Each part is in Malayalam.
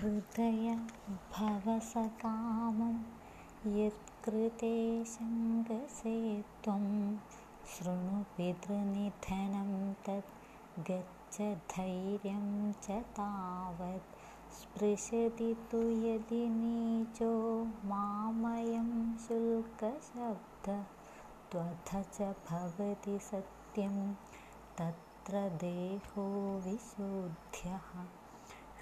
हृदय भवसकामं यत्कृते शङ्कसे त्वं शृणु पितृनिधनं तत् गच्छ धैर्यं च तावत् स्पृशति तु यदि नीचो मामयं शुल्कशब्दः त्वथ च भवति सत्यं तत्र देहो विशुद्ध्यः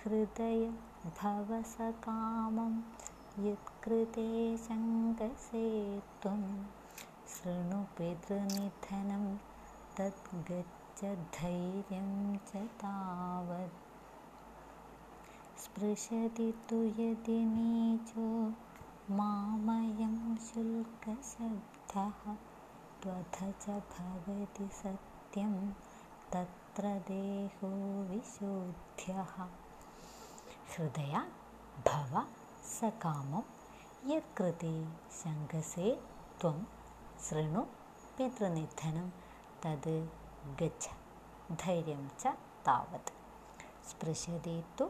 हृदय भवसकामं यत्कृते त्वं शृणु पितृनिधनं तत् गच्छ धैर्यं च तावत्। स्पृशति तु यदि नीचो मामयं शुल्कशब्दः त्वथ च भवति सत्यं तत्र देहो विशुद्ध्यः ഹൃദയ ഭവ സകാമം യത്കൃതി സംഗസേ ത്വം ശൃണു പിതൃനിധനം തത് ഗച്ഛ ധൈര്യം ച താവത്. സ്പൃശതി തു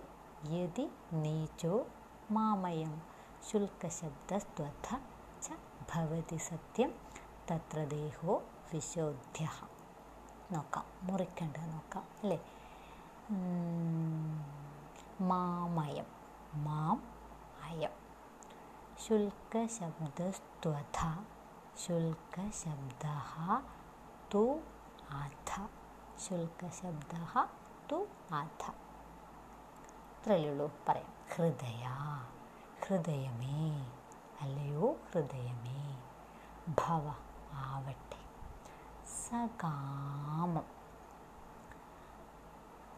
യതി നീചോ മാമയം ശുൽക്കശബ്ദസ്ത്വഥ ച ഭവതി സത്യം തത്ര ദേഹോ വിശോധ്യ നോക്കാം മുറിക്കേണ്ടത് നോക്കാം അല്ലേ? മാമയം. മാം അയം. ശുൽക്കശബ്ദസ്ത്വഥ ശുൽക്കശബ്ദ തു അധ ശുൽക്കശബ്ദ തു അധ ഇത്രയല്ലേ ഉള്ളൂ. പറയാം. ഹൃദയ. ഹൃദയമേ. അല്ലയോ? ഹൃദയമേ. ഭവ. ആവട്ടെ. സകാമം.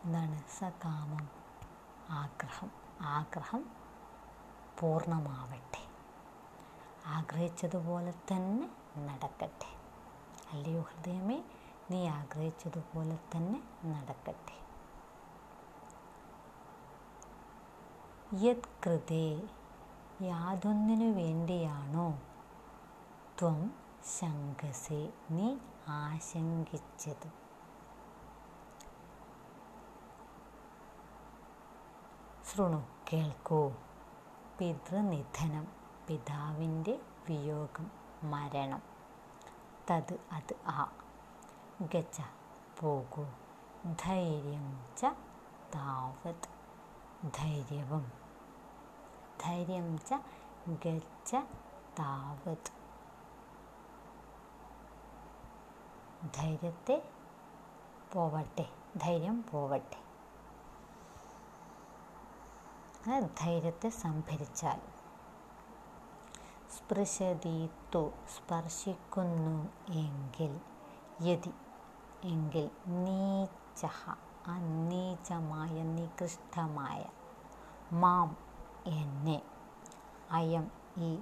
എന്താണ് സകാമം? ആഗ്രഹം ആഗ്രഹം പൂർണമാവട്ടെ. ആഗ്രഹിച്ചതുപോലെ തന്നെ നടക്കട്ടെ. അല്ലയോ ഹൃദയമേ നീ ആഗ്രഹിച്ചതുപോലെ തന്നെ നടക്കട്ടെ. യത് കൃതേ യാതൊന്നിനു വേണ്ടിയാണോ ത്വം ശങ്കസേ നീ ആശങ്കിച്ചത് ശൃണു കേൾക്കൂ. പിതൃനിധനം പിതാവിന്റെ വിയോഗം മരണം. തത് അത് ആ. ഗച്ച പോകൂ. ധൈര്യം ച താവത്. ധൈര്യവും. ധൈര്യം ച ഗച്ച താവത്. ധൈര്യത്തെ പോവട്ടെ ധൈര്യം പോവട്ടെ. ധൈര്യത്തെ സംഭരിച്ചാൽ. സ്പൃശതി തു സ്പർശിക്കുന്നു എങ്കിൽ യതി എങ്കിൽ നീച്ച അനീചമായ നികൃഷ്ടമായ മാം എന്നെ അയം ഈ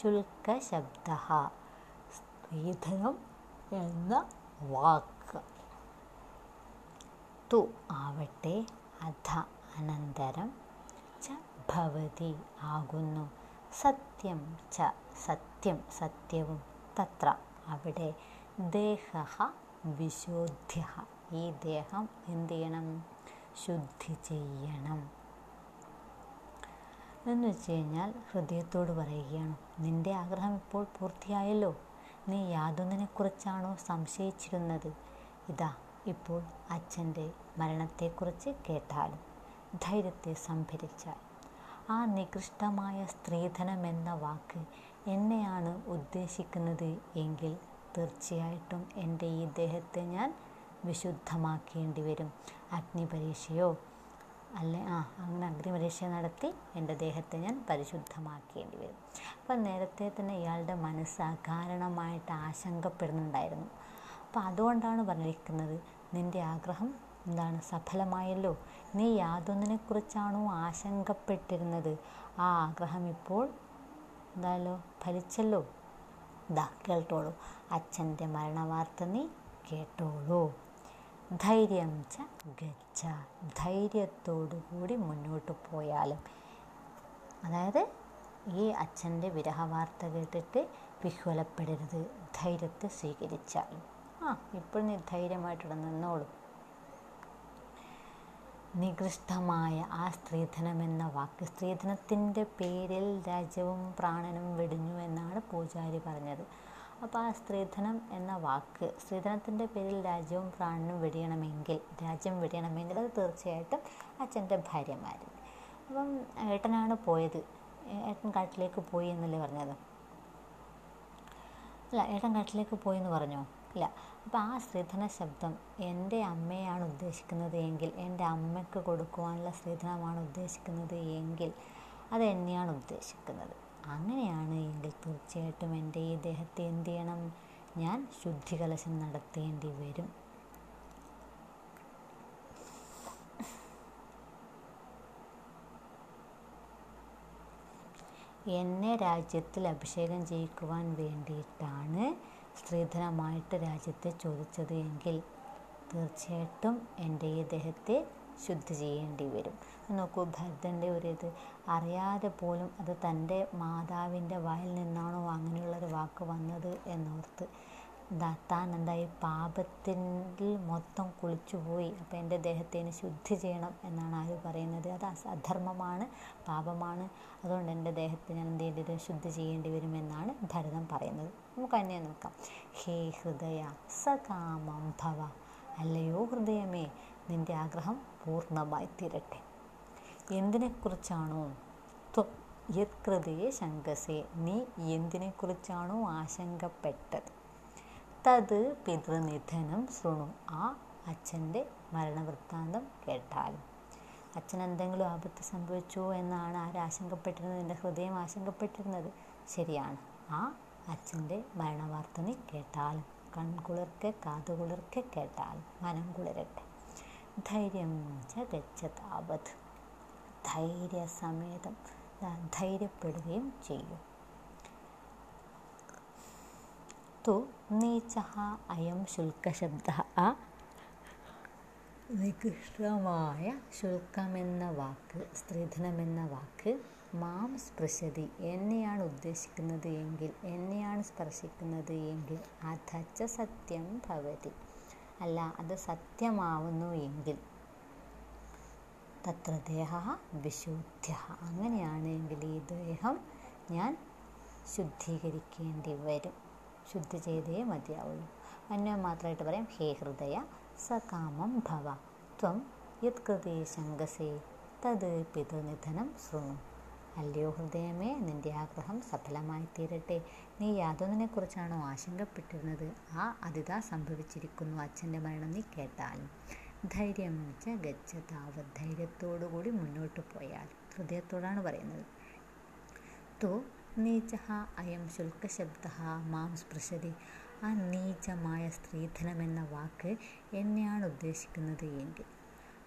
ശുൽക്ക ശബ്ദ സ്ത്രീധനം എന്ന വാക്ക്. തു ആവട്ടെ അധ അനന്തരം ഭവതി ആകുന്നു. സത്യം ച സത്യം സത്യവും തത്ര. അവിടെ ദേഹ വിശോദ്ധ്യ ഈ ദേഹം എന്ത് ചെയ്യണം ശുദ്ധി ചെയ്യണം. എന്ന് വെച്ച് കഴിഞ്ഞാൽ ഹൃദയത്തോട് പറയുകയാണ് നിന്റെ ആഗ്രഹം ഇപ്പോൾ പൂർത്തിയായല്ലോ. നീ യാതൊന്നിനെക്കുറിച്ചാണോ സംശയിച്ചിരുന്നത്? ഇതാ ഇപ്പോൾ അച്ഛന്റെ മരണത്തെക്കുറിച്ച് കേട്ടാലും ധൈര്യത്തെ സംഭരിച്ചാൽ. ആ നികൃഷ്ടമായ സ്ത്രീധനം എന്ന വാക്ക് എന്നെയാണ് ഉദ്ദേശിക്കുന്നത് എങ്കിൽ തീർച്ചയായിട്ടും എന്റെ ഈ ദേഹത്തെ ഞാൻ വിശുദ്ധമാക്കേണ്ടി വരും. അഗ്നിപരീക്ഷയോ അല്ലെ ആ അങ്ങനെ അഗ്നിപരീക്ഷ നടത്തി എന്റെ ദേഹത്തെ ഞാൻ പരിശുദ്ധമാക്കേണ്ടി വരും. അപ്പം നേരത്തെ തന്നെ ഇയാളുടെ മനസ്സ് അകാരണമായിട്ട് ആശങ്കപ്പെടുന്നുണ്ടായിരുന്നു. അപ്പം അതുകൊണ്ടാണ് പറഞ്ഞിരിക്കുന്നത് നിന്റെ ആഗ്രഹം എന്താണ് സഫലമായല്ലോ? നീ യാതൊന്നിനെക്കുറിച്ചാണോ ആശങ്കപ്പെട്ടിരുന്നത്? ആ ആഗ്രഹം ഇപ്പോൾ എന്തായാലോ ഫലിച്ചല്ലോ? ദാ കേട്ടോളൂ അച്ഛന്റെ മരണവാർത്ത നീ കേട്ടോളൂ. ധൈര്യം ച ഗച്ഛ. ധൈര്യത്തോടു കൂടി മുന്നോട്ട് പോയാലും. അതായത് ഈ അച്ഛന്റെ വിരഹവാർത്ത കേട്ടിട്ട് വിഹ്വലപ്പെടരുത്. ധൈര്യത്തെ സ്വീകരിച്ചാലും. ആ ഇപ്പോൾ നീ ധൈര്യമായിട്ടിവിടെ നിന്നോളൂ. നികൃഷ്ടമായ ആ സ്ത്രീധനമെന്ന വാക്ക്. സ്ത്രീധനത്തിന്റെ പേരിൽ രാജ്യവും പ്രാണനും വെടിഞ്ഞു എന്നാണ് പൂജാരി പറഞ്ഞത്. അപ്പോൾ ആ സ്ത്രീധനം എന്ന വാക്ക് സ്ത്രീധനത്തിന്റെ പേരിൽ രാജ്യവും പ്രാണനും വെടിയണമെങ്കിൽ രാജ്യം വെടിയണമെങ്കിൽ അത് തീർച്ചയായിട്ടും അച്ഛന്റെ ഭാര്യമാരും അപ്പം ഏട്ടനാണ് പോയത്. ഏട്ടൻ കാട്ടിലേക്ക് പോയി എന്നല്ലേ പറഞ്ഞത്? അല്ല ഏട്ടൻ കാട്ടിലേക്ക് പോയി എന്ന് പറഞ്ഞോ? ഇല്ല. അപ്പോൾ ആ സ്ത്രീധന ശബ്ദം എന്റെ അമ്മയാണ് ഉദ്ദേശിക്കുന്നത് എങ്കിൽ എന്റെ അമ്മയ്ക്ക് കൊടുക്കുവാനുള്ള സ്ത്രീധനമാണ് ഉദ്ദേശിക്കുന്നത് എങ്കിൽ അത് എന്നെയാണ് ഉദ്ദേശിക്കുന്നത്. അങ്ങനെയാണ് എങ്കിൽ തീർച്ചയായിട്ടും എന്റെ ഈ ദേഹത്തെ എന്ത് ചെയ്യണം? ഞാൻ ശുദ്ധികലശം നടത്തേണ്ടി വരും. എന്നെ രാജ്യത്തിൽ അഭിഷേകം ചെയ്യിക്കുവാൻ വേണ്ടിയിട്ടാണ് സ്ത്രീധനമായിട്ട് രാജ്യത്തെ ചോദിച്ചത് എങ്കിൽ തീർച്ചയായിട്ടും എന്റെ ഈ ദേഹത്തെ ശുദ്ധി ചെയ്യേണ്ടി വരും. നോക്കൂ ഭരതന്റെ ഒരു ഇത്. അറിയാതെ പോലും അത് തന്റെ മാതാവിന്റെ വായിൽ നിന്നാണോ അങ്ങനെയുള്ളൊരു വാക്ക് വന്നത് എന്നോർത്ത് താൻ എന്തായി പാപത്തിൽ മൊത്തം കുളിച്ചുപോയി അപ്പോൾ എന്റെ ദേഹത്തിന് ശുദ്ധി ചെയ്യണം എന്നാണ് ആര് പറയുന്നത്. അത് അധർമ്മമാണ് പാപമാണ്. അതുകൊണ്ട് എന്റെ ദേഹത്തിന് എന്ത് ചെയ്യേണ്ടി ശുദ്ധി ചെയ്യേണ്ടി വരുമെന്നാണ് ഭരതം പറയുന്നത്. നമുക്ക് തന്നെ നോക്കാം ഹേ ഹൃദയ സകാമം ഭവ. അല്ലയോ ഹൃദയമേ നിന്റെ ആഗ്രഹം പൂർണമായി തീരട്ടെ. എന്തിനെക്കുറിച്ചാണോ? യത്കൃതയെ ശങ്കസേ നീ എന്തിനെക്കുറിച്ചാണോ ആശങ്കപ്പെട്ടത്? തത് പിതൃനിധനം ശൃണു. ആ അച്ഛന്റെ മരണവൃത്താന്തം കേട്ടാലും. അച്ഛൻ എന്തെങ്കിലും ആപത്ത് സംഭവിച്ചോ എന്നാണ് ആരാശങ്കപ്പെട്ടിരുന്നത്? എന്റെ ഹൃദയം ആശങ്കപ്പെട്ടിരുന്നത്? ശരിയാണ്. ആ അച്ഛന്റെ മരണവാർത്ത നീ കേട്ടാലും കൺകുളിർക്കെ കാതുകുളിർക്കെ കേട്ടാലും മനം കുളിരട്ടെ. ധൈര്യം ച ഗച്ഛതാവത് ധൈര്യസമേതം ധൈര്യപ്പെടുകയും ചെയ്യും. തു നീച്ച അയം ശുൽക്കശബ്ദ നികൃഷ്ടമായ ശുൽക്കമെന്ന വാക്ക് സ്ത്രീധനമെന്ന വാക്ക് മാം സ്പൃശതി എന്നെയാണ് ഉദ്ദേശിക്കുന്നത് എങ്കിൽ എന്നെയാണ് സ്പർശിക്കുന്നത് എങ്കിൽ അധച്ച സത്യം ഭവതി. അല്ല അത് സത്യമാവുന്നു എങ്കിൽ. തത്ര ദേഹ വിശുദ്ധ്യ. അങ്ങനെയാണെങ്കിൽ ഈ ദേഹം ഞാൻ ശുദ്ധീകരിക്കേണ്ടി വരും. ശുദ്ധി ചെയ്തേ മതിയാവുള്ളൂ. അന്യം മാത്രമായിട്ട് പറയാം ഹേ ഹൃദയ സകാമം ഭവ. ത്വം യത്കൃതി ശങ്കസേ തത് പിതൃനിധനം ശൃണു. അല്ലയോ ഹൃദയമേ നിന്റെ ആഗ്രഹം സഫലമായി തീരട്ടെ നീ യാതൊന്നിനെക്കുറിച്ചാണോ ആശങ്കപ്പെട്ടിരുന്നത്? ആ അതിതാ സംഭവിച്ചിരിക്കുന്നു അച്ഛന്റെ മരണം നീ കേട്ടാലും ധൈര്യം ച ഗച്ഛതാവത് ധൈര്യത്തോടുകൂടി മുന്നോട്ട് പോയാൽ. ഹൃദയത്തോടാണ് പറയുന്നത്. തോ നീച അയം ശുൽക്കശബ്ദ മാം സ്പൃശതി. ആ നീചമായ സ്ത്രീധനം എന്ന വാക്ക് എന്നെയാണ് ഉദ്ദേശിക്കുന്നത് എങ്കിൽ.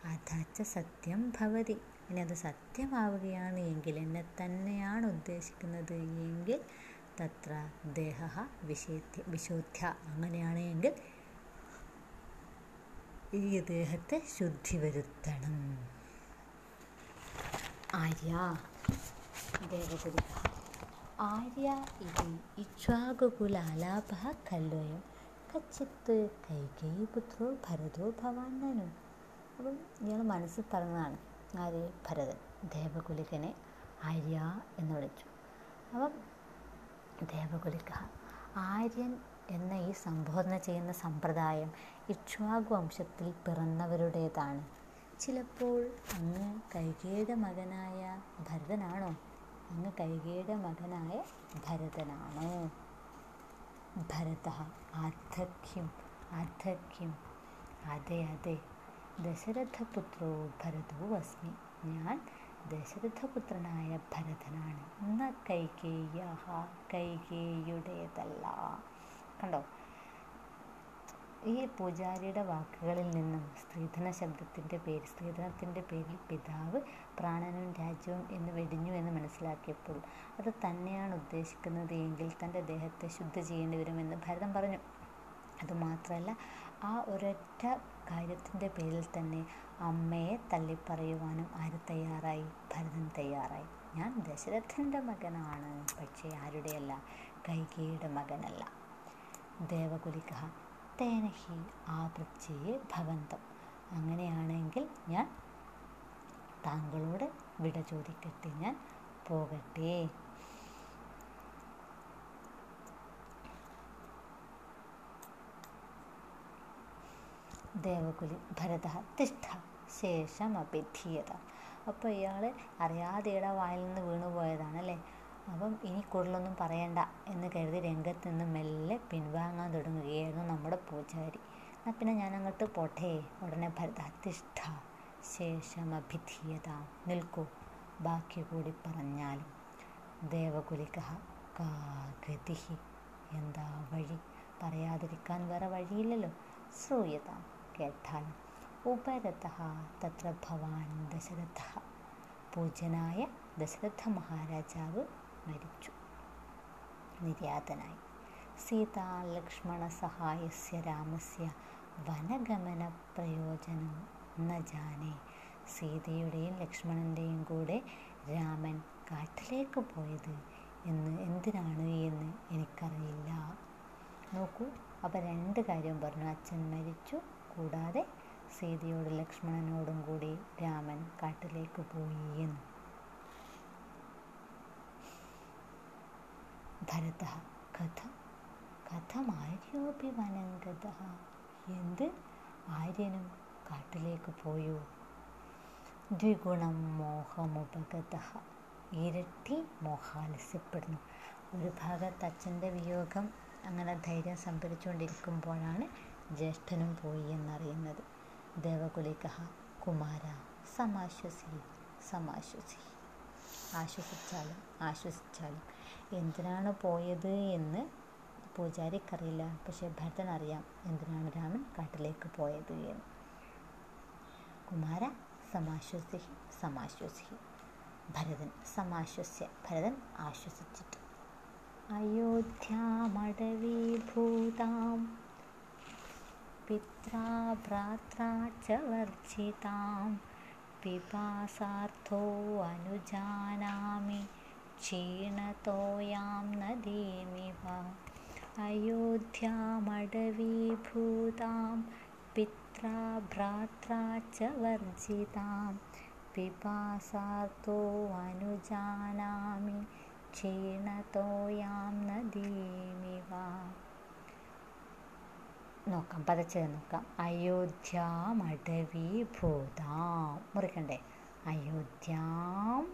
അധച്ച സത്യം ഭവതി. ഇനി അത് സത്യമാവുകയാണ്. എങ്കിൽ എന്നെ തന്നെയാണ് ഉദ്ദേശിക്കുന്നത്. എങ്കിൽ തത്ര ദേഹ വിശേദ്യ വിശോധ്യ അങ്ങനെയാണ് എങ്കിൽ ഈ ദേഹത്തെ ശുദ്ധി വരുത്തണം. ആര്യ ദേവഗുരു ആര്യ ഇതി ഇച്ഛാകുകുലാലാപ കല്ലോയം കച്ചിത്ത് കൈകേയി പുത്രോ ഭരതോ ഭവാനു അപ്പം ഇയാൾ മനസ്സിൽ പറഞ്ഞതാണ് ആര് ഭരതൻ ദേവകുലികനെ ആര്യ എന്ന് വിളിച്ചു. അപ്പം ദേവകുലിക ആര്യൻ എന്ന ഈ സംബോധന ചെയ്യുന്ന സമ്പ്രദായം ഇക്ഷ്വാകു വംശത്തിൽ പിറന്നവരുടേതാണ്. ചിലപ്പോൾ അങ്ങ് കൈകേയുടെ മകനായ ഭരതനാണോ? അങ്ങ് കൈകേയുടെ മകനായ ഭരതനാണോ? ഭരത ആധക്യം ആധക്യം. അതെ അതെ. ദശരഥപുത്രോ ഭരതോ അസ്മി ഞാൻ ദശരഥപുത്രനായ ഭരതനാണ്. ന കൈകേയ കൈകേയുടേതല്ല. കണ്ടോ? ഈ പൂജാരിയുടെ വാക്കുകളിൽ നിന്നും സ്ത്രീധന ശബ്ദത്തിന്റെ പേര് സ്ത്രീധനത്തിന്റെ പേരിൽ പിതാവ് പ്രാണനും രാജ്യവും എന്ന് വെടിഞ്ഞു എന്ന് മനസ്സിലാക്കിയപ്പോൾ അത് തന്നെയാണ് ഉദ്ദേശിക്കുന്നത് എങ്കിൽ തന്റെ ദേഹത്തെ ശുദ്ധ ചെയ്യേണ്ടി വരുമെന്ന് ഭരതം പറഞ്ഞു. അതുമാത്രമല്ല ആ ഒരൊറ്റ കാര്യത്തിന്റെ പേരിൽ തന്നെ അമ്മയെ തള്ളിപ്പറയുവാനും ആര് തയ്യാറായി? ഭരതൻ തയ്യാറായി. ഞാൻ ദശരഥന്റെ മകനാണ്. പക്ഷേ ആരുടെയല്ല? കൈകേയുടെ മകനല്ല. ദേവകുലിക തേനഹി ആവൃച്ചയെ ഭവന്തം. അങ്ങനെയാണെങ്കിൽ ഞാൻ താങ്കളോട് വിട ചോദിക്കട്ടെ? ഞാൻ പോകട്ടെ? ദേവകുലി ഭരത തിഷ്ഠ ശേഷം അഭിധീയത അപ്പോൾ ഇയാൾ അറിയാതെയുടെ വായിൽ നിന്ന് വീണുപോയതാണ് അല്ലേ? അപ്പം ഇനി കൂടുതലൊന്നും പറയണ്ട എന്ന് കരുതി രംഗത്ത് നിന്ന് മെല്ലെ പിൻവാങ്ങാൻ തുടങ്ങുകയായിരുന്നു നമ്മുടെ പൂജാരി. എന്നാൽ പിന്നെ ഞാൻ അങ്ങോട്ട് പോട്ടെ. ഉടനെ ഭരത തിഷ്ഠ ശേഷം അഭിധീയത നിൽക്കൂ. ബാക്കി കൂടി പറഞ്ഞാലും. ദേവകുലിക കാ ഗതി എന്താ വഴി? പറയാതിരിക്കാൻ വേറെ വഴിയില്ലല്ലോ. ശ്രൂയത. കേട്ടാലും ഉപരത തത്ര ഭവാൻ ദശരഥ. പൂജനായ ദശരഥ മഹാരാജാവ് മരിച്ചു. നിര്യാതനായി. സീതാ ലക്ഷ്മണ സഹായസ്യ രാമസ്യ വനഗമന പ്രയോജനം ന ജാനെ. സീതയുടെയും ലക്ഷ്മണന്റെയും കൂടെ രാമൻ കാട്ടിലേക്ക് പോയത് എന്ന് എന്തിനാണ് എന്ന് എനിക്കറിയില്ല. നോക്കൂ അപ്പോൾ രണ്ട് കാര്യം പറഞ്ഞു. അച്ഛൻ മരിച്ചു കൂടാതെ സീതയോടും ലക്ഷ്മണനോടും കൂടി രാമൻ കാട്ടിലേക്ക് പോയി എന്ന് ഭരത കഥ കഥമാര്യോപി വനംഗത എന്ത്? ആര്യനും കാട്ടിലേക്ക് പോയോ? ദ്വിഗുണം മോഹമുപഗത. ഇരട്ടി മോഹാലസ്യപ്പെടുന്നു. ഒരു ഭാഗത്ത് അച്ഛന്റെ വിയോഗം അങ്ങനെ ധൈര്യം സംഭരിച്ചുകൊണ്ടിരിക്കുമ്പോഴാണ് ജ്യേഷ്ഠനും പോയി എന്നറിയുന്നത്. ദേവകുലിക കുമാര സമാശ്വസി സമാശ്വസി. ആശ്വസിച്ചാലും ആശ്വസിച്ചാലും. എന്തിനാണ് പോയത് എന്ന് പൂജാരിക്കറിയില്ല. പക്ഷേ ഭരതൻ അറിയാം എന്തിനാണ് രാമൻ കാട്ടിലേക്ക് പോയത് എന്ന്. കുമാര സമാശ്വസി സമാശ്വസി. ഭരതൻ സമാശ്വസ്യ ഭരതൻ ആശ്വസിച്ചിട്ട്. അയോധ്യാമടവീഭൂതാം पित्रा भ्रात्रा च वर्जितां। पिपासार्थो अनुजानामि। क्षीणतोयां नदीमिव अयोध्यामडवीभूतां पित्रा भ्रात्रा च वर्जितां। पिपासार्थो अनुजानामि। क्षीणतोयां नदीमिव നോക്കാം പതച്ചത് നോക്കാം. അയോധ്യാമടവീഭൂതാം. മുറിക്കണ്ടേ? അയോധ്യാം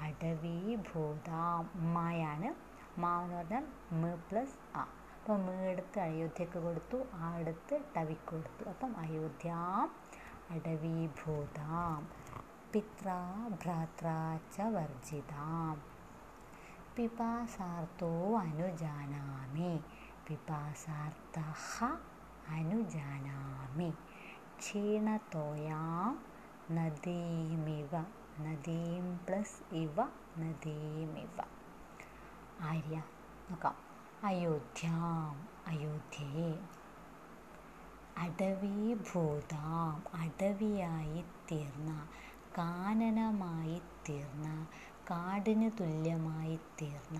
അടവി ഭൂതാം മായാണ്. മാ എന്ന് പറഞ്ഞാൽ മ പ്ലസ് ആ അപ്പം മ എടുത്ത് അയോധ്യക്ക് കൊടുത്തു ആ എടുത്ത് ടവിക്ക് കൊടുത്തു. അപ്പം അയോധ്യാം അടവീഭൂതാം. പിത്ര ഭ്രാത്രാ ച വർജിതാം. പിപാസാർത്ഥോ അനുജാനാമി. പിപാസാർത്ഥ അനുജാനാമി. ക്ഷീണതോയാം നദീമിവ നദീം പ്ലസ് ഇവ നദീമിവ. ആര്യ നോക്കാം. അയോധ്യാം അയോധ്യയെ അടവീഭൂതാം അടവിയായി തീർന്ന കാനനമായി തീർന്ന കാടിന് തുല്യമായി തീർന്ന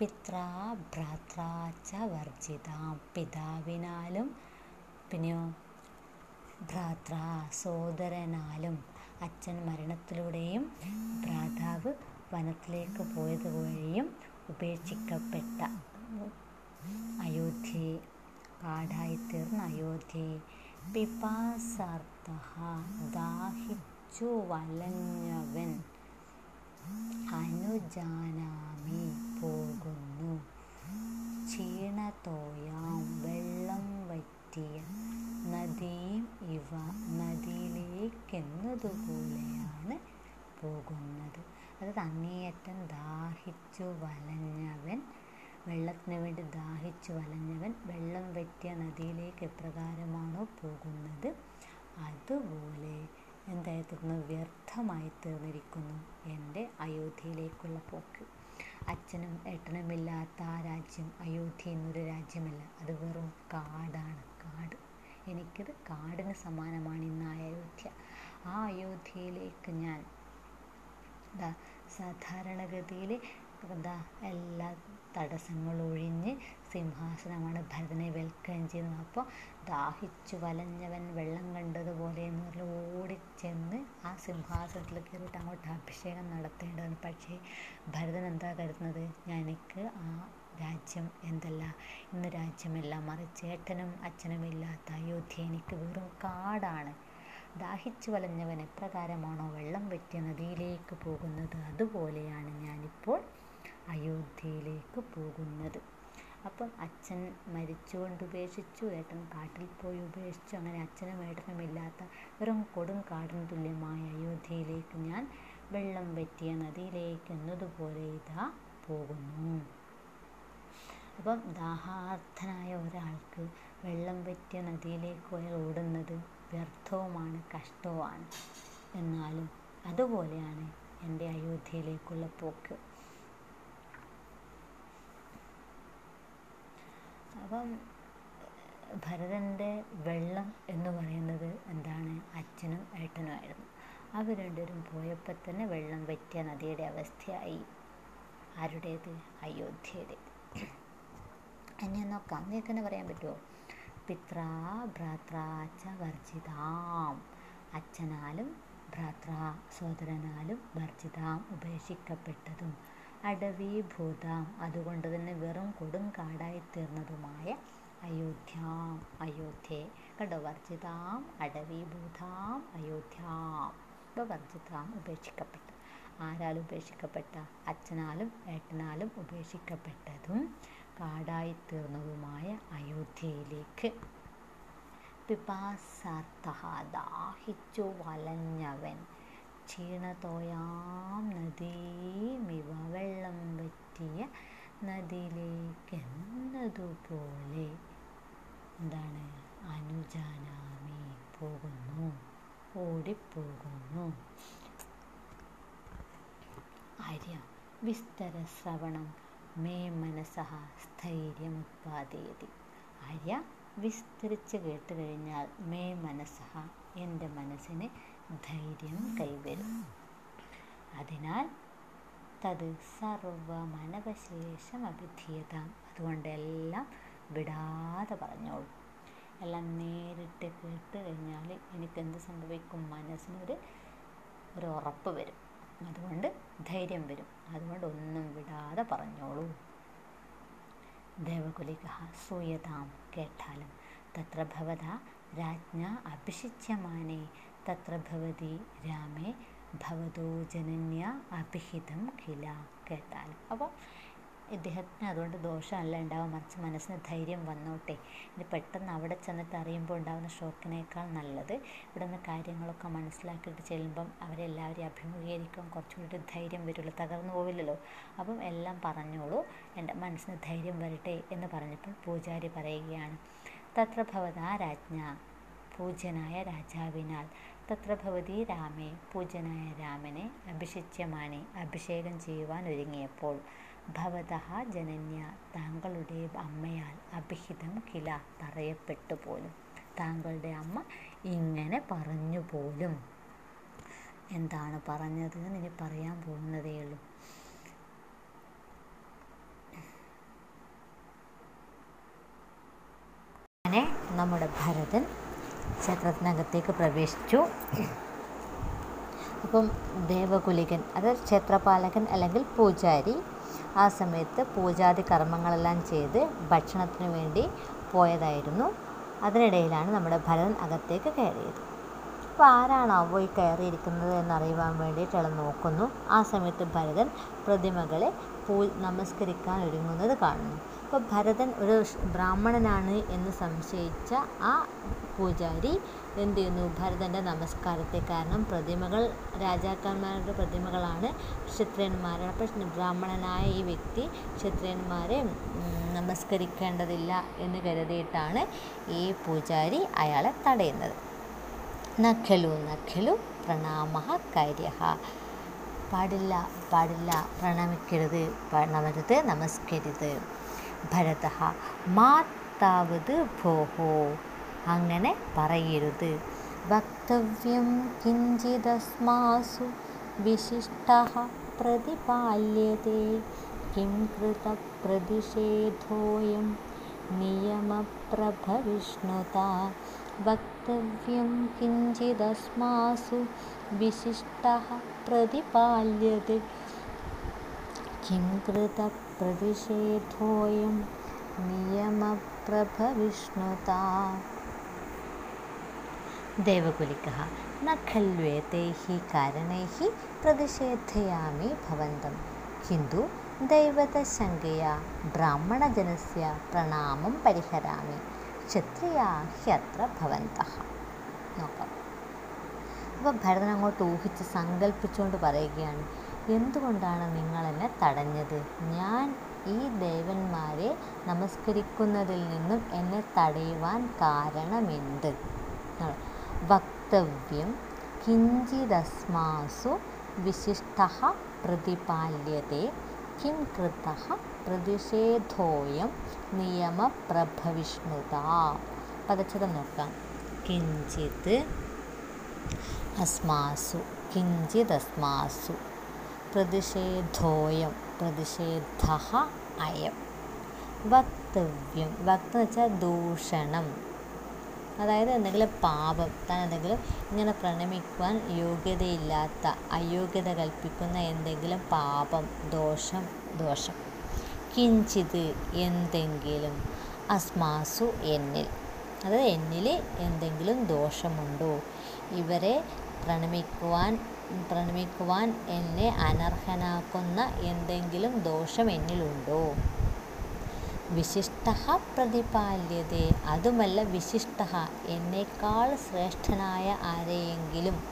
പിത്രാ ഭ്രാത്രാ ച വർജിതാം. പിതാവിനാലും പിന്നെയോ ഭ്രാത്ര സോദരനാലും അച്ഛൻ മരണത്തിലൂടെയും ഭ്രാതാവ് വനത്തിലേക്ക് പോയത് വഴിയും ഉപേക്ഷിക്കപ്പെട്ട അയോധ്യയെ കാടായിത്തീർന്ന അയോധ്യയെ പിപാസാർത്ഥ ദാഹിച്ചു വലഞ്ഞവൻ അനുജാനാമി. പോകുന്നു. ക്ഷീണതോയാം വെള്ളം വറ്റിയ നദിയും ഇവ നദിയിലേക്കെന്നതുപോലെയാണ് പോകുന്നത്. അത് അങ്ങേയറ്റം ദാഹിച്ചു വലഞ്ഞവൻ വെള്ളത്തിന് വേണ്ടി ദാഹിച്ചു വലഞ്ഞവൻ വെള്ളം വറ്റിയ നദിയിലേക്ക് എപ്രകാരമാണോ പോകുന്നത്? അതുപോലെ എന്തായി തീർന്നു വ്യർത്ഥമായി തീർന്നിരിക്കുന്നു എന്റെ അയോധ്യയിലേക്കുള്ള പോക്ക്. അച്ഛനും ഏട്ടനുമില്ലാത്ത ആ രാജ്യം അയോധ്യ എന്നൊരു രാജ്യമല്ല. അത് വെറും കാടാണ്. കാട്. എനിക്കത് കാടിന് സമാനമാണ് ഇന്ന് ആ അയോധ്യ. ആ അയോധ്യയിലേക്ക് ഞാൻ ദാ സാധാരണഗതിയിൽ എന്താ എല്ലാ തടസ്സങ്ങളും ഒഴിഞ്ഞ് സിംഹാസനമാണ് ഭരതനെ വെൽക്കം ചെയ്യുന്നത്. അപ്പോൾ ദാഹിച്ചു വലഞ്ഞവൻ വെള്ളം കണ്ടതുപോലെ എന്ന് പറഞ്ഞ് ഓടിച്ചെന്ന് ആ സിംഹാസനത്തിൽ കയറിയിട്ട് അങ്ങോട്ട് അഭിഷേകം നടത്തേണ്ടതാണ്. പക്ഷേ ഭരതൻ എന്താ കരുതുന്നത്? എനിക്ക് ആ രാജ്യം എന്തല്ല ഇന്ന് രാജ്യമല്ല മറിച്ച് ഏട്ടനും അച്ഛനും ഇല്ലാത്ത അയോധ്യ എനിക്ക് വെറും കാടാണ്. ദാഹിച്ചു വലഞ്ഞവൻ എപ്രകാരമാണോ വെള്ളം പറ്റിയ നദിയിലേക്ക് പോകുന്നത്? അതുപോലെയാണ് ഞാനിപ്പോൾ അയോധ്യയിലേക്ക് പോകുന്നത്. അപ്പം അച്ഛൻ മരിച്ചുകൊണ്ട് ഉപേക്ഷിച്ചു ഏട്ടൻ കാട്ടിൽ പോയി ഉപേക്ഷിച്ചു. അങ്ങനെ അച്ഛനും ഏട്ടനും ഇല്ലാത്ത വെറും കൊടും കാടിന് തുല്യമായ അയോധ്യയിലേക്ക് ഞാൻ വെള്ളം വറ്റിയ നദിയിലേക്ക് എന്നതുപോലെ ഇതാ പോകുന്നു. അപ്പം ദാഹാർത്ഥനായ ഒരാൾക്ക് വെള്ളം വറ്റിയ നദിയിലേക്ക് അയാൾ ഓടുന്നത് വ്യർത്ഥവുമാണ് കഷ്ടവുമാണ്. എന്നാലും അതുപോലെയാണ് എന്റെ അയോധ്യയിലേക്കുള്ള പോക്ക്. അപ്പം ഭരതന്റെ വെള്ളം എന്ന് പറയുന്നത് എന്താണ്? അച്ഛനും ഏട്ടനുമായിരുന്നു അവർ രണ്ടുപേരും പോയപ്പോൾ തന്നെ വെള്ളം വറ്റിയ നദിയുടെ അവസ്ഥയായി. ആരുടേത്? അയോധ്യയുടേത് എന്നെ നോക്കാം. തന്നെ പറയാൻ പറ്റുമോ പിത്രാ ഭ്രാത്രാച്ച വർജിതാം. അച്ഛനാലും ഭ്രാത്ര സഹോദരനാലും വർജിതാം ഉപേക്ഷിക്കപ്പെട്ടതും. അടവീഭൂതാം അതുകൊണ്ട് തന്നെ വെറും കൊടും കാടായി തീർന്നതുമായ അയോധ്യാം. അയോധ്യയെ കണ്ടോ? വർജിതാം അടവീഭൂതാം അയോധ്യാം. ഇപ്പോൾ വർജിതാം ഉപേക്ഷിക്കപ്പെട്ടു. ആരാൽ ഉപേക്ഷിക്കപ്പെട്ട അച്ഛനാലും ഏട്ടനാലും ഉപേക്ഷിക്കപ്പെട്ടതും കാടായി തീർന്നതുമായ അയോധ്യയിലേക്ക്. പിപാസാർത്ഥ ദാഹിച്ചു വലഞ്ഞവൻ. ക്ഷീണതോയാം നദീമിവ വെള്ളം വറ്റിയ നദിയിലേക്ക് എന്നതുപോലെ എന്താണ്? അനുജാനാമി പോകുന്നു ഓടിപ്പോകുന്നു. ആര്യ വിസ്തര ശ്രവണം. മേ മനസ്സഹ സ്ഥൈര്യമുത്പാദയതി. ആര്യ വിസ്തരിച്ച് കേട്ട് കഴിഞ്ഞാൽ മേ മനസ്സഹ എന്റെ മനസ്സിന് ധൈര്യം കൈവരും. അതിനാൽ തത് സർവമനവശേഷം അഭിധീയതാം അതുകൊണ്ട് എല്ലാം വിടാതെ പറഞ്ഞോളൂ. എല്ലാം നേരിട്ട് കേട്ട് കഴിഞ്ഞാൽ എനിക്കെന്ത് സംഭവിക്കും? മനസ്സിനൊരു ഒരു ഉറപ്പ് വരും. അതുകൊണ്ട് ധൈര്യം വരും. അതുകൊണ്ട് ഒന്നും വിടാതെ പറഞ്ഞോളൂ. ദേവകുലിക സൂയതാം കേട്ടാലും. തത്ര ഭവത രാജ്ഞ അഭിഷിച്യമാനെ തത്ര ഭവതി രാമേ ഭവതോ ജനന്യ അഭിഹിതം കില കേട്ടാൽ അപ്പോൾ ഇദ്ദേഹത്തിന് അതുകൊണ്ട് ദോഷമല്ല ഉണ്ടാവും മറിച്ച് മനസ്സിന് ധൈര്യം വന്നോട്ടെ. ഇത് പെട്ടെന്ന് അവിടെ ചെന്നിട്ട് അറിയുമ്പോൾ ഉണ്ടാകുന്ന ഷോക്കിനേക്കാൾ നല്ലത്. ഇവിടെ നിന്ന് കാര്യങ്ങളൊക്കെ മനസ്സിലാക്കിയിട്ട് ചെല്ലുമ്പം അവരെല്ലാവരെയും അഭിമുഖീകരിക്കാൻ കുറച്ചുകൂടി ധൈര്യം വരുള്ളൂ. തകർന്നു പോവില്ലല്ലോ. അപ്പം എല്ലാം പറഞ്ഞോളൂ. എന്റെ മനസ്സിന് ധൈര്യം വരട്ടെ എന്ന് പറഞ്ഞപ്പോൾ പൂജാരി പറയുകയാണ് തത്ര ഭവതാ രാജ്ഞ പൂജ്യനായ രാജാവിനാൽ. തത്ര ഭവതി രാമേ പൂജ്യനായ രാമനെ അഭിഷിച്യമാനെ അഭിഷേകം ചെയ്യുവാൻ ഒരുങ്ങിയപ്പോൾ ഭവത ജനന്യ താങ്കളുടെ അമ്മയാൽ അഭിഹിതം കില പറയപ്പെട്ടു പോലും. താങ്കളുടെ അമ്മ ഇങ്ങനെ പറഞ്ഞു പോലും. എന്താണ് പറഞ്ഞത്? എന്ന് ഇനി പറയാൻ പോകുന്നതേ ഉള്ളൂ. അങ്ങനെ നമ്മുടെ ഭരതൻ ക്ഷേത്രത്തിനകത്തേക്ക് പ്രവേശിച്ചു. അപ്പം ദേവകുലികൻ അത് ക്ഷേത്രപാലകൻ അല്ലെങ്കിൽ പൂജാരി ആ സമയത്ത് പൂജാതി കർമ്മങ്ങളെല്ലാം ചെയ്ത് ഭക്ഷണത്തിന് വേണ്ടി പോയതായിരുന്നു. അതിനിടയിലാണ് നമ്മുടെ ഭരതൻ അകത്തേക്ക് കയറിയത്. അപ്പോൾ ആരാണാവോ ഈ കയറിയിരിക്കുന്നത് എന്നറിയുവാൻ വേണ്ടിയിട്ട് അയാൾ നോക്കുന്നു. ആ സമയത്ത് ഭരതൻ പ്രതിമകളെ പൂ നമസ്കരിക്കാൻ ഒരുങ്ങുന്നത് കാണുന്നു. അപ്പോൾ ഭരതൻ ഒരു ബ്രാഹ്മണനാണ് എന്ന് സംശയിച്ച ആ പൂജാരി എന്ത് ചെയ്യുന്നു ഭരതന്റെ നമസ്കാരത്തെ കാരണം പ്രതിമകൾ രാജാക്കന്മാരുടെ പ്രതിമകളാണ് ക്ഷത്രിയന്മാർ അപ്പോൾ ബ്രാഹ്മണനായ ഈ വ്യക്തി ക്ഷത്രിയന്മാരെ നമസ്കരിക്കേണ്ടതില്ല എന്ന് കരുതിയിട്ടാണ് ഈ പൂജാരി അയാളെ തടയുന്നത്. നഖലു നഖലു പ്രണാമ കാര്യ പാടില്ല പാടില്ല പ്രണമിക്കരുത് പ്രണമരുത് നമസ്കരിത്. ഭരത മാതാവത് ഭോഹോ അങ്ങനെ പറയരുത് വക്തവ്യം കിഞ്ചിദസ്മാസു വിശിഷ്ട പ്രതിപാല്യത്തെ കിം കൃത പ്രതിഷേധോയം നിയമപ്രഭവിഷ്ണുത വക്തവ്യം കിഞ്ചിദസ്മാസു വിശിഷ്ട പ്രതിപാല്യത്തെ കിം കൃത പ്രതിഷേധോയം നിയമപ്രഭവിഷ്ണുത ദേവകുലിക്കः न खल्वेतैः कारणैः प्रतिषेधयामि भवन्तं किन्तु दैवतशङ्कया ब्राह्मणजनस्य പ്രണാമം പരിഹരാമി ക്ഷത്രിയാ ഹ്യത്ര ഭവന്തः നോക്കാം അപ്പോൾ ഭരതൻ അങ്ങോട്ട് ഊഹിച്ച് സങ്കല്പിച്ചുകൊണ്ട് പറയുകയാണ് എന്തുകൊണ്ടാണ് നിങ്ങളെന്നെ തടഞ്ഞത്? ഞാൻ ഈ ദേവന്മാരെ നമസ്കരിക്കുന്നതിൽ നിന്നും എന്നെ തടയുവാൻ കാരണമെന്ത്? വക്തവ്യം കിഞ്ചിദസ്മാസു വിശിഷ്ട പ്രതിപാല്യത്തെ കിം കൃത പ്രതിഷേധോയം നിയമപ്രഭവിഷ്ണുത. പദച്ഛേദം നോക്കാം. കിഞ്ചിത് അസ്മാസു കിഞ്ചിദസ്മാസു. പ്രതിഷേധോയം പ്രതിഷേധ അയം. വക്തവ്യം വക്ത വെച്ചാൽ ദൂഷണം. അതായത് എന്തെങ്കിലും പാപം താൻ എന്തെങ്കിലും ഇങ്ങനെ പ്രണമിക്കുവാൻ യോഗ്യതയില്ലാത്ത അയോഗ്യത കൽപ്പിക്കുന്ന എന്തെങ്കിലും പാപം ദോഷം ദോഷം. കിഞ്ചിത് എന്തെങ്കിലും അസ്മാസു എന്നിൽ. അതായത് എന്നിൽ എന്തെങ്കിലും ദോഷമുണ്ടോ? ഇവരെ പ്രണമിക്കുവാൻ പ്രണമിക്കുവാൻ എന്നെ അനർഹനാക്കുന്ന എന്തെങ്കിലും ദോഷം എന്നിലുണ്ടോ? വിശിഷ്ട പ്രതിപാല്യതേ അതുമല്ല വിശിഷ്ട എന്നേക്കാൾ ശ്രേഷ്ഠനായ ആരെയെങ്കിലും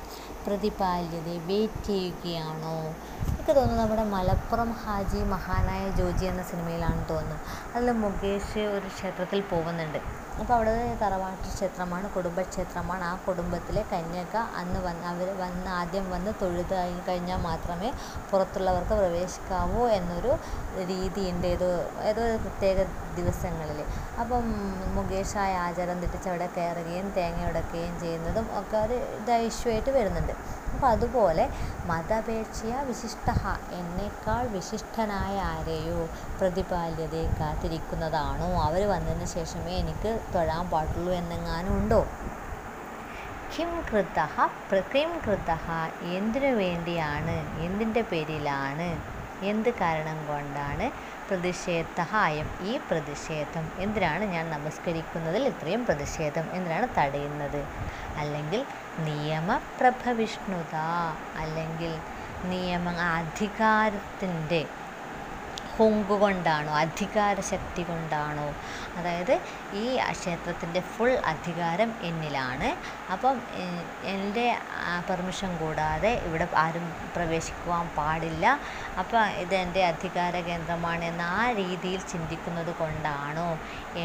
പ്രതിപാല്യത വെയിറ്റ് ചെയ്യുകയാണോ? എനിക്ക് തോന്നുന്നു നമ്മുടെ മലപ്പുറം ഹാജി മഹാനായ ജോജി എന്ന സിനിമയിലാണ് തോന്നുന്നു. അതിൽ മുകേഷ് ഒരു ക്ഷേത്രത്തിൽ പോകുന്നുണ്ട്. അപ്പോൾ അവിടെ തറവാട്ട് ക്ഷേത്രമാണ് കുടുംബക്ഷേത്രമാണ്. ആ കുടുംബത്തിലെ കന്യക അന്ന് വന്ന് അവർ വന്ന് ആദ്യം വന്ന് തൊഴുത് കഴിഞ്ഞാൽ മാത്രമേ പുറത്തുള്ളവർക്ക് പ്രവേശിക്കാവൂ എന്നൊരു രീതിയുണ്ട്. ഏതോ ഏതോ പ്രത്യേക ദിവസങ്ങളിൽ അപ്പം മുകേഷായ ആചാരം തെറ്റിച്ച് അവിടെ കയറുകയും തേങ്ങ ഉടക്കുകയും ചെയ്യുന്നതും ഒക്കെ ഒരു ഇതായിട്ട് വരുന്നുണ്ട്. അപ്പോൾ അതുപോലെ മതപേക്ഷയ വിശിഷ്ട എന്നേക്കാൾ വിശിഷ്ടനായ ആരെയോ പ്രതിപാല്യതയെ കാത്തിരിക്കുന്നതാണോ? അവർ വന്നതിന് ശേഷമേ എനിക്ക് തൊഴാൻ പാടുള്ളൂ എന്നെങ്ങാനും ഉണ്ടോ? കിം കൃത കിം കൃത എന്തിനു വേണ്ടിയാണ്? എന്തിന്റെ പേരിലാണ്? എന്ത് കാരണം കൊണ്ടാണ് പ്രതിഷേധായം ഈ പ്രതിഷേധം? എന്തിനാണ് ഞാൻ നമസ്കരിക്കുന്നതിൽ ഇത്രയും പ്രതിഷേധം? എന്തിനാണ് തടയുന്നത്? അല്ലെങ്കിൽ നിയമപ്രഭവിഷ്ണുത അല്ലെങ്കിൽ നിയമ അധികാരത്തിന്റെ കൊങ്കുകൊണ്ടാണോ അധികാര അധികാരശക്തി കൊണ്ടാണോ അതായത് ഈ ക്ഷേത്രത്തിന്റെ ഫുൾ അധികാരം എന്നിലാണ്. അപ്പം എന്റെ പെർമിഷൻ കൂടാതെ ഇവിടെ ആരും പ്രവേശിക്കുവാൻ പാടില്ല. അപ്പം ഇതെന്റെ അധികാര കേന്ദ്രമാണ് എന്ന ആ രീതിയിൽ ചിന്തിക്കുന്നത് കൊണ്ടാണോ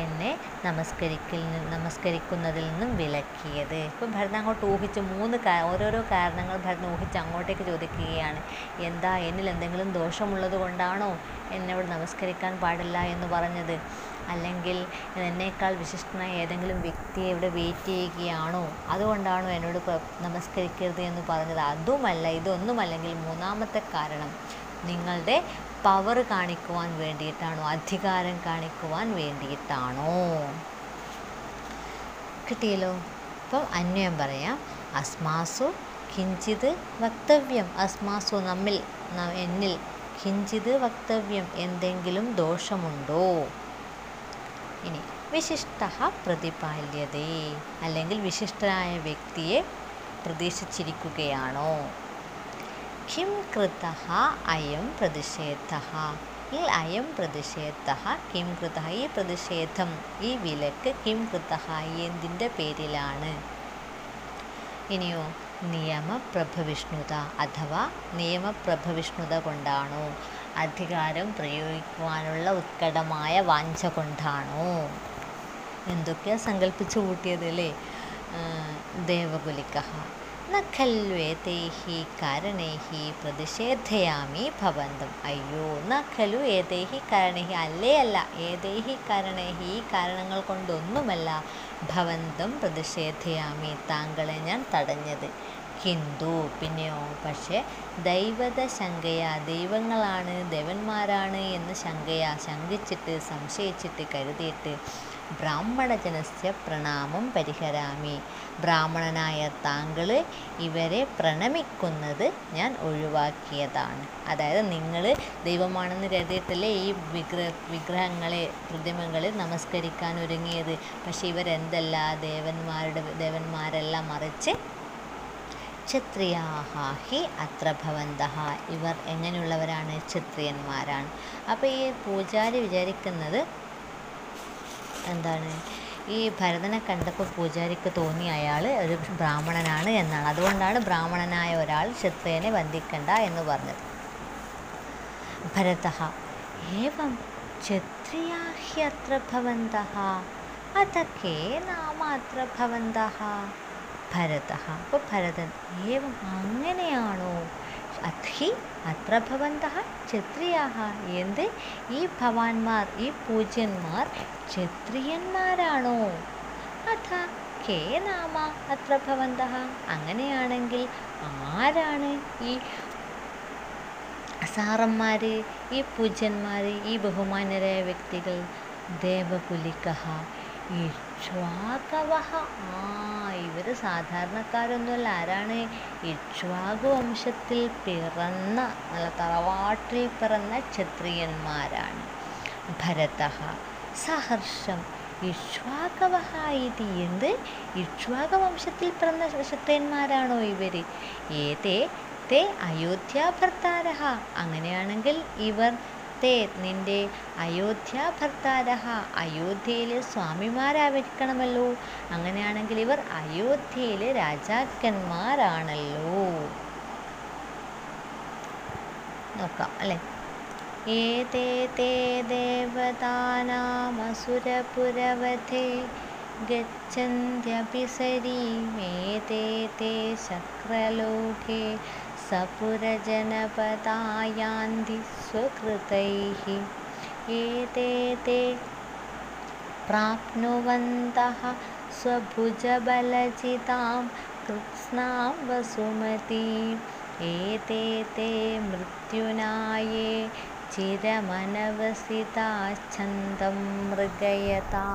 എന്നെ നമസ്കരിക്കൽ നമസ്കരിക്കുന്നതിൽ നിന്നും വിലക്കിയത്. ഇപ്പം ഭരതൻ അങ്ങോട്ട് ഊഹിച്ച് മൂന്ന് ഓരോരോ കാരണങ്ങൾ ഭരതൻ ഊഹിച്ച് അങ്ങോട്ടേക്ക് ചോദിക്കുകയാണ്. എന്താ എന്നിൽ എന്തെങ്കിലും ദോഷമുള്ളത് കൊണ്ടാണോ എന്നോട് നമസ്കരിക്കാൻ പാടില്ല എന്ന് പറഞ്ഞത്? അല്ലെങ്കിൽ എന്നേക്കാൾ വിശിഷ്ടനായ ഏതെങ്കിലും വ്യക്തിയെ ഇവിടെ വെയിറ്റ് ചെയ്യുകയാണോ? അതുകൊണ്ടാണോ എന്നോട് നമസ്കരിക്കരുത് എന്ന് പറഞ്ഞത്? അതുമല്ല ഇതൊന്നുമല്ലെങ്കിൽ മൂന്നാമത്തെ കാരണം നിങ്ങളുടെ പവർ കാണിക്കുവാൻ വേണ്ടിയിട്ടാണോ? അധികാരം കാണിക്കുവാൻ വേണ്ടിയിട്ടാണോ? കിട്ടിയല്ലോ? അപ്പം അന്വയം പറയാം. അസ്മാസു കിഞ്ചിത് വക്തവ്യം. അസ്മാസു നമ്മിൽ എന്നിൽ കിഞ്ചിത് വക്തവ്യം. എന്തെങ്കിലും ദോഷമുണ്ടോ? ഇനി വിശിഷ്ട പ്രതിപാല്യതേ. അല്ലെങ്കിൽ വിശിഷ്ടനായ വ്യക്തിയെ പ്രതീക്ഷിച്ചിരിക്കുകയാണോ? കിം കൃത അയം പ്രതിഷേധ ഈ അയം പ്രതിഷേധ കിം കൃത ഈ പ്രതിഷേധം ഈ വിലക്ക് കിം കൃത എന്തിന്റെ പേരിലാണ്? ഇനിയോ നിയമപ്രഭവിഷ്ണുത അഥവാ നിയമപ്രഭവിഷ്ണുത കൊണ്ടാണോ? അധികാരം പ്രയോഗിക്കുവാനുള്ള ഉത്കടമായ വാഞ്ച കൊണ്ടാണോ എന്തൊക്കെയാ സങ്കല്പിച്ചു കൂട്ടിയത് അല്ലേ? ദേവകുലിക്ക ന പ്രതിഷേധയാമി ഭവന്തം. അയ്യോ ന ഖലു കാരണേഹി കാരണൈः അല്ലേ അല്ല ഏതേഹി കാരണേഹി കാരണങ്ങൾ കൊണ്ടൊന്നുമല്ല ഭവന്തം പ്രതിഷേധയാമി താങ്കളെ ഞാൻ തടഞ്ഞത്. കിന്തു പിന്നെയോ? പക്ഷേ ദൈവത ശങ്കയാ ദൈവങ്ങളാണ് ദേവന്മാരാണ് എന്ന് ശങ്കയാ ശങ്കിച്ചിട്ട് സംശയിച്ചിട്ട് കരുതിയിട്ട് ബ്രാഹ്മണജനസ്യ പ്രണാമം പരിഹരാമി. ബ്രാഹ്മണനായ താങ്കൾ ഇവരെ പ്രണമിക്കുന്നത് ഞാൻ ഒഴിവാക്കിയതാണ്. അതായത് നിങ്ങൾ ദൈവമാണെന്ന് കരുതിയിട്ടല്ലേ ഈ വിഗ്രഹ വിഗ്രഹങ്ങളെ പ്രതിമകളെ നമസ്കരിക്കാൻ ഒരുങ്ങിയത്? പക്ഷെ ഇവരെന്തല്ല ദേവന്മാരുടെ ദേവന്മാരെല്ലാം മറിച്ച് ക്ഷത്രിയാഹ ഹി അത്ര ഭവന്തഹ. ഇവർ എങ്ങനെയുള്ളവരാണ് ക്ഷത്രിയന്മാരാണ്? അപ്പോൾ ഈ പൂജാരി വിചാരിക്കുന്നത് എന്താണ്? ഈ ഭരതനെ കണ്ടപ്പോൾ പൂജാരിക്ക് തോന്നിയ അയാൾ ഒരു ബ്രാഹ്മണനാണ് എന്നാണ്. അതുകൊണ്ടാണ് ബ്രാഹ്മണനായ ഒരാൾ ക്ഷത്രിയനെ വന്ദിക്കണ്ട എന്ന് പറഞ്ഞത്. ഭരത ഏവം ക്ഷത്രിയാഹ്യത്ര ഭവന്തഹ? അതൊക്കെ നാമ അത്ര ഭവന്തഃ ഭരത. അപ്പോൾ ഭരതൻ ഏവം അങ്ങനെയാണോ? അധി അത്ര ഭവന്ത ക്ഷത്രിയാഹ എന്ത്? ഈ ഭവാന്മാർ ഈ പൂജ്യന്മാർ ക്ഷത്രിയന്മാരാണോ? അഥ കേ നാമ അത്ര ഭവന്ത? അങ്ങനെയാണെങ്കിൽ ആരാണ് ഈ സാറന്മാർ ഈ പൂജ്യന്മാർ ഈ ബഹുമാനരായ വ്യക്തികൾ? ദേവകുലിക. ഇക്ഷ്വാകവ ആ ഇവർ സാധാരണക്കാരൊന്നുമല്ല. ആരാണ്? ഇക്ഷ്വാകു വംശത്തിൽ പിറന്ന നല്ല തറവാട്ടിൽ പിറന്ന ക്ഷത്രിയന്മാരാണ്. ഭരത സഹർഷം ഇക്ഷ്വാകവഹ ഇത്. എന്ത്? ഇക്ഷ്വാക വംശത്തിൽ പിറന്ന ക്ഷത്രിയന്മാരാണോ ഇവർ ഏതേ തേ അയോധ്യ അയോധ്യാഭർത്താരഹ അങ്ങനെയാണെങ്കിൽ ഇവർ തേ നിന്റെ അയോധ്യാഭർത്താരഹ അയോധ്യയിലെ സ്വാമിമാരായിരിക്കണമല്ലോ. അങ്ങനെയാണെങ്കിൽ ഇവർ അയോധ്യയിലെ രാജാക്കന്മാരാണല്ലോ. നോക്കാം അല്ലേ? ഏതേ തേ ദേവതാനാമസുരപുരവധേ ഗച്ഛന്ത്യഭിസരീമേതേ തേ ശക്രലോകേ सपुरजनपदायान्धि स्वकृतैः एते ते प्राप्नुवन्तः स्वभुजबलजितां कृत्स्नां वसुमतीं। एते ते मृत्युनाये चिरमनवसिताच्छन्दं मृगयता।